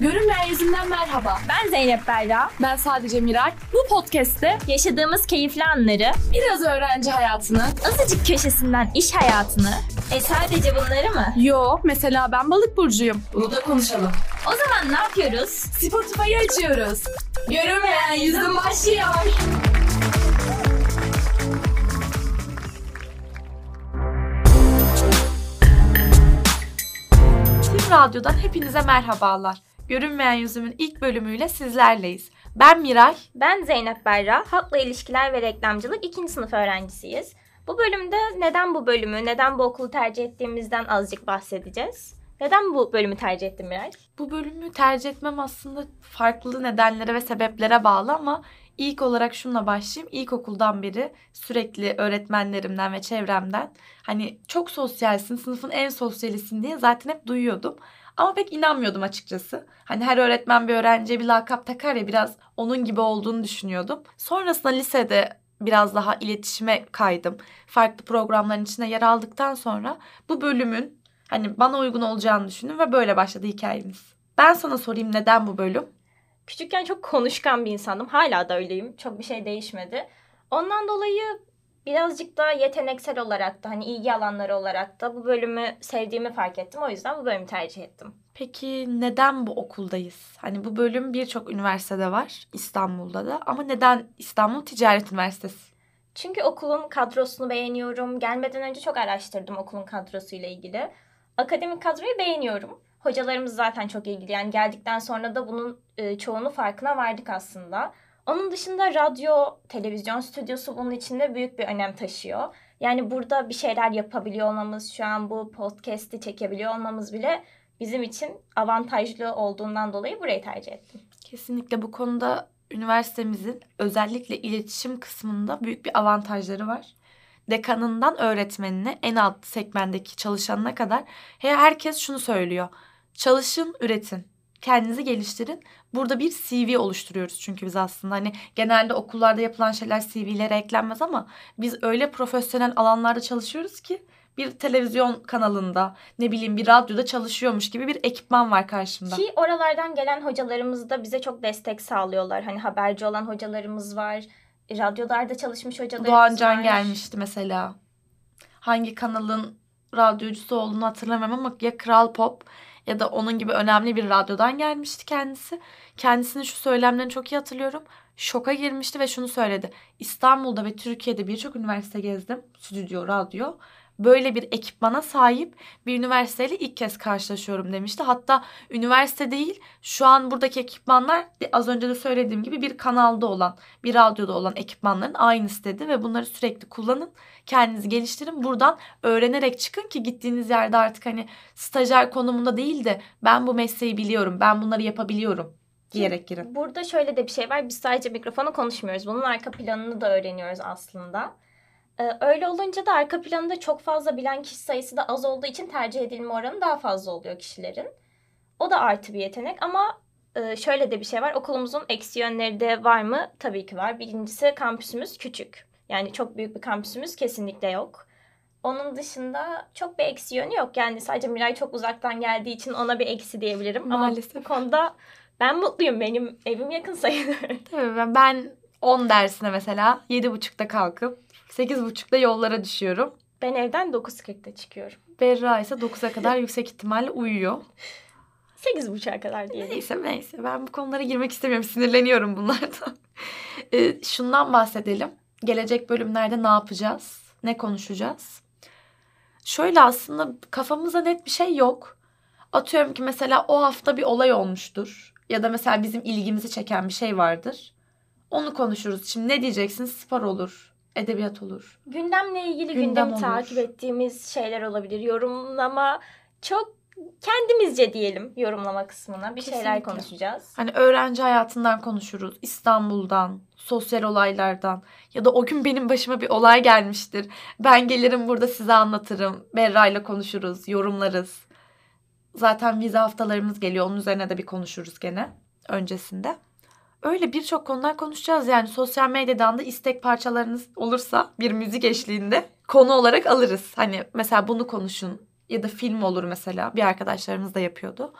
Görünmeyen yüzünden merhaba. Ben Zeynep Berra. Ben sadece Miray. Bu podcast'te Yaşadığımız keyifli anları, biraz öğrenci hayatını, azıcık köşesinden iş hayatını, e sadece bunları mı? yo mesela ben balık burcuyum. Bunu da konuşalım. O zaman ne yapıyoruz? Spotify'ı açıyoruz. Görünmeyen yüzüm başlıyor. Radyo'dan hepinize merhabalar. Görünmeyen yüzümün ilk bölümüyle sizlerleyiz. Ben Miray. Ben Zeynep Berra, Halkla İlişkiler ve Reklamcılık 2. sınıf öğrencisiyiz. Bu bölümde neden bu bölümü, neden bu okulu tercih ettiğimizden azıcık bahsedeceğiz. Neden bu bölümü tercih ettin Miray? Bu bölümü tercih etmem aslında farklı nedenlere ve sebeplere bağlı ama ilk olarak şununla başlayayım. İlkokuldan beri sürekli öğretmenlerimden ve çevremden hani çok sosyalsin, sınıfın en sosyalisin diye zaten hep duyuyordum. Ama pek inanmıyordum açıkçası. Hani her öğretmen bir öğrenciye bir lakap takar ya biraz onun gibi olduğunu düşünüyordum. Sonrasında lisede biraz daha iletişime kaydım. Farklı programların içine yer aldıktan sonra bu bölümün hani bana uygun olacağını düşündüm ve böyle başladı hikayemiz. Ben sana sorayım neden bu bölüm? Küçükken çok konuşkan bir insandım. Hala da öyleyim. Çok bir şey değişmedi. Ondan dolayı birazcık da yeteneksel olarak da hani ilgi alanları olarak da bu bölümü sevdiğimi fark ettim. O yüzden bu bölümü tercih ettim. Peki neden bu okuldayız? Hani bu bölüm birçok üniversitede var İstanbul'da da ama neden İstanbul Ticaret Üniversitesi? Çünkü okulun kadrosunu beğeniyorum. Gelmeden önce çok araştırdım okulun kadrosuyla ilgili. Akademik kadroyu beğeniyorum. Hocalarımız zaten çok ilgili. Yani geldikten sonra da bunun e, çoğunu farkına vardık aslında. Onun dışında radyo, televizyon stüdyosu bunun içinde büyük bir önem taşıyor. Yani burada bir şeyler yapabiliyor olmamız, şu an bu podcast'i çekebiliyor olmamız bile bizim için avantajlı olduğundan dolayı burayı tercih ettim. Kesinlikle bu konuda üniversitemizin özellikle iletişim kısmında büyük bir avantajları var. Dekanından öğretmenine en alt segmentteki çalışanına kadar he- herkes şunu söylüyor. Çalışın, üretin. Kendinizi geliştirin. Burada bir CV oluşturuyoruz çünkü biz aslında hani genelde okullarda yapılan şeyler CV'lere eklenmez ama biz öyle profesyonel alanlarda çalışıyoruz ki bir televizyon kanalında ne bileyim bir radyoda çalışıyormuş gibi bir ekipman var karşımda. Ki oralardan gelen hocalarımız da bize çok destek sağlıyorlar. Hani haberci olan hocalarımız var. Radyolarda çalışmış hocalarımız Doğan Can var. gelmişti mesela. Hangi kanalın radyocusu olduğunu hatırlamıyorum ama ya Kral Pop ya da onun gibi önemli bir radyodan gelmişti kendisi. Kendisinin şu söylemlerini çok iyi hatırlıyorum. Şoka girmişti ve şunu söyledi. İstanbul'da ve Türkiye'de birçok üniversite gezdim. Stüdyo, radyo. Böyle bir ekipmana sahip bir üniversiteyle ilk kez karşılaşıyorum demişti. Hatta üniversite değil şu an buradaki ekipmanlar az önce de söylediğim gibi bir kanalda olan bir radyoda olan ekipmanların aynısı dedi ve bunları sürekli kullanın. Kendinizi geliştirin. Buradan öğrenerek çıkın ki gittiğiniz yerde artık hani stajyer konumunda değil de ben bu mesleği biliyorum, ben bunları yapabiliyorum diyerek girin. Burada şöyle de bir şey var. Biz sadece mikrofona konuşmuyoruz. Bunun arka planını da öğreniyoruz aslında. Ee, öyle olunca da arka planında çok fazla bilen kişi sayısı da az olduğu için tercih edilme oranı daha fazla oluyor kişilerin. O da artı bir yetenek ama e, şöyle de bir şey var. Okulumuzun eksi yönleri de var mı? Tabii ki var. Birincisi kampüsümüz küçük. Yani çok büyük bir kampüsümüz kesinlikle yok. Onun dışında çok bir eksi yönü yok. Yani sadece Miray çok uzaktan geldiği için ona bir eksi diyebilirim. Maalesef. Ama bu konuda ben mutluyum. Benim evim yakın sayılır. Tabii ben, ben 10 dersine mesela 7.30'da kalkıp 8.30'da yollara düşüyorum. Ben evden 9.40'da çıkıyorum. Berra ise 9'a kadar yüksek ihtimalle uyuyor. 8.30'a kadar diyelim. Neyse neyse ben bu konulara girmek istemiyorum. Sinirleniyorum bunlardan. Ee, şundan bahsedelim. Gelecek bölümlerde ne yapacağız? Ne konuşacağız? Şöyle aslında kafamızda net bir şey yok. Atıyorum ki mesela o hafta bir olay olmuştur. Ya da mesela bizim ilgimizi çeken bir şey vardır. Onu konuşuruz. Şimdi ne diyeceksiniz? Spor olur. Edebiyat olur. Gündemle ilgili Gündem gündemi olur. takip ettiğimiz şeyler olabilir. Yorumlama çok kendimizce diyelim yorumlama kısmına bir şeyler Kesinlikle. konuşacağız. Hani öğrenci hayatından konuşuruz. İstanbul'dan, sosyal olaylardan ya da o gün benim başıma bir olay gelmiştir. Ben gelirim burada size anlatırım. Berra'yla konuşuruz, yorumlarız. Zaten vize haftalarımız geliyor. Onun üzerine de bir konuşuruz gene öncesinde. Öyle birçok konudan konuşacağız yani sosyal medyadan da istek parçalarınız olursa bir müzik eşliğinde konu olarak alırız. Hani mesela bunu konuşun ya da film olur mesela bir arkadaşlarımız da yapıyordu.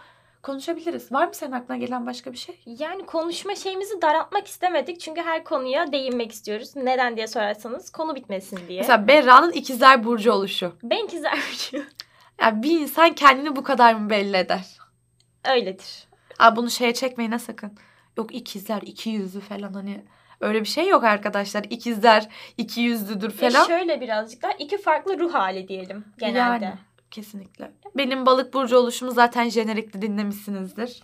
konuşabiliriz. Var mı senin aklına gelen başka bir şey? Yani konuşma şeyimizi daraltmak istemedik. Çünkü her konuya değinmek istiyoruz. Neden diye sorarsanız konu bitmesin diye. Mesela Berra'nın ikizler burcu oluşu. ben ikizler burcu. Yani bir insan kendini bu kadar mı belli eder? Öyledir. Aa, bunu şeye çekmeyin ha sakın. Yok ikizler iki yüzlü falan hani öyle bir şey yok arkadaşlar. İkizler iki yüzlüdür falan. şöyle birazcık daha iki farklı ruh hali diyelim genelde. Yani. Kesinlikle. Benim balık burcu oluşumu zaten jenerikte dinlemişsinizdir.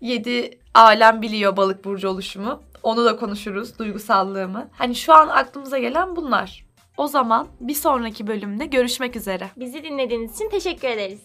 Yedi alem biliyor balık burcu oluşumu. Onu da konuşuruz, duygusallığımı. Hani şu an aklımıza gelen bunlar. O zaman bir sonraki bölümde görüşmek üzere. Bizi dinlediğiniz için teşekkür ederiz.